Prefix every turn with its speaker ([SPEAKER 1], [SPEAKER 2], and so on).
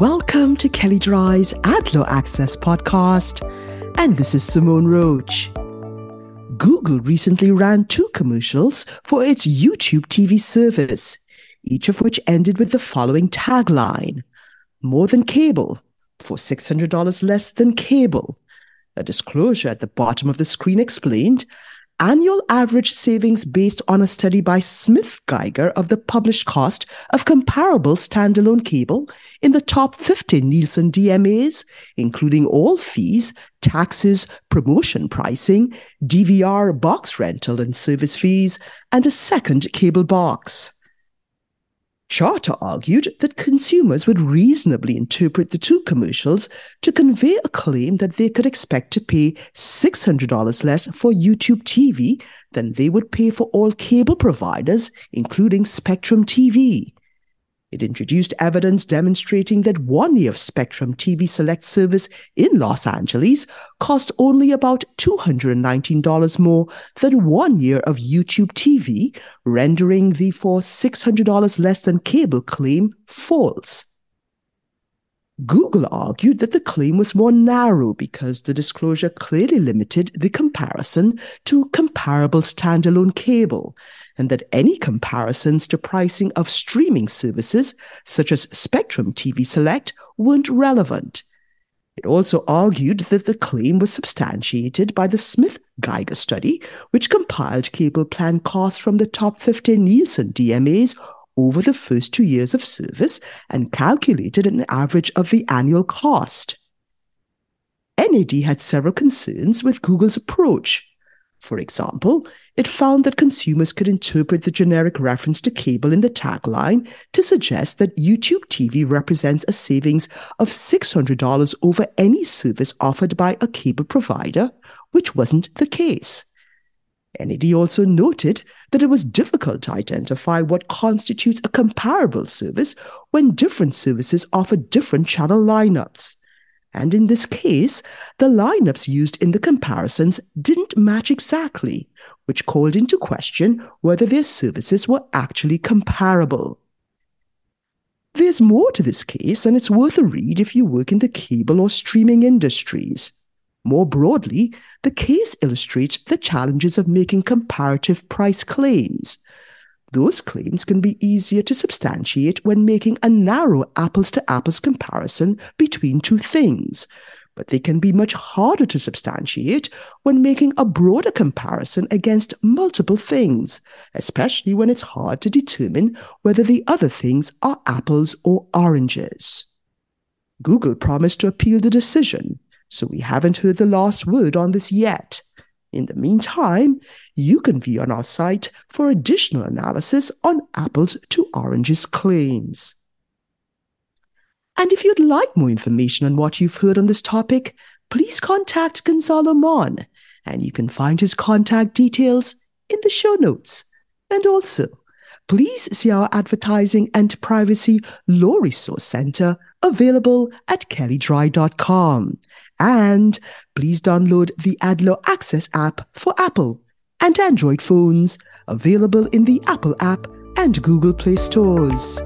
[SPEAKER 1] Welcome to Kelley Drye's Ad Law Access podcast, and this is Simone Roach. Google recently ran two commercials for its YouTube TV service, each of which ended with the following tagline More than cable for $600 less than cable. A disclosure at the bottom of the screen explained annual average savings based on a study by SmithGeiger of the published cost of comparable standalone cable in the top 50 Nielsen DMAs, including all fees, taxes, promotion pricing, DVR box rental and service fees, and a second cable box. Charter argued that consumers would reasonably interpret the two commercials to convey a claim that they could expect to pay $600 less for YouTube TV than they would pay for all cable providers, including Spectrum TV. It introduced evidence demonstrating that one year of Spectrum TV Select service in Los Angeles cost only about $219 more than one year of YouTube TV, rendering the for $600 less than cable claim false. Google argued that the claim was more narrow because the disclosure clearly limited the comparison to comparable standalone cable, and that any comparisons to pricing of streaming services, such as Spectrum TV Select, weren't relevant. It also argued that the claim was substantiated by the Smith Geiger study, which compiled cable plan costs from the top 15 Nielsen DMAs over the first two years of service and calculated an average of the annual cost. NAD had several concerns with Google's approach. For example, it found that consumers could interpret the generic reference to cable in the tagline to suggest that YouTube TV represents a savings of $600 over any service offered by a cable provider, which wasn't the case. NAD also noted that it was difficult to identify what constitutes a comparable service when different services offer different channel lineups. And in this case, the lineups used in the comparisons didn't match exactly, which called into question whether their services were actually comparable. There's more to this case, and it's worth a read if you work in the cable or streaming industries. More broadly, the case illustrates the challenges of making comparative price claims. Those claims can be easier to substantiate when making a narrow apples to apples comparison between two things, but they can be much harder to substantiate when making a broader comparison against multiple things, especially when it's hard to determine whether the other things are apples or oranges. Google promised to appeal the decision, so we haven't heard the last word on this yet. In the meantime, you can view on our site for additional analysis on apples to oranges claims. And if you'd like more information on what you've heard on this topic, please contact Gonzalo Mon, and you can find his contact details in the show notes. And also, please see our advertising and privacy law resource center available at kelleydrye.com. And please download the Ad Law Access app for Apple and Android phones, available in the Apple app and Google Play stores.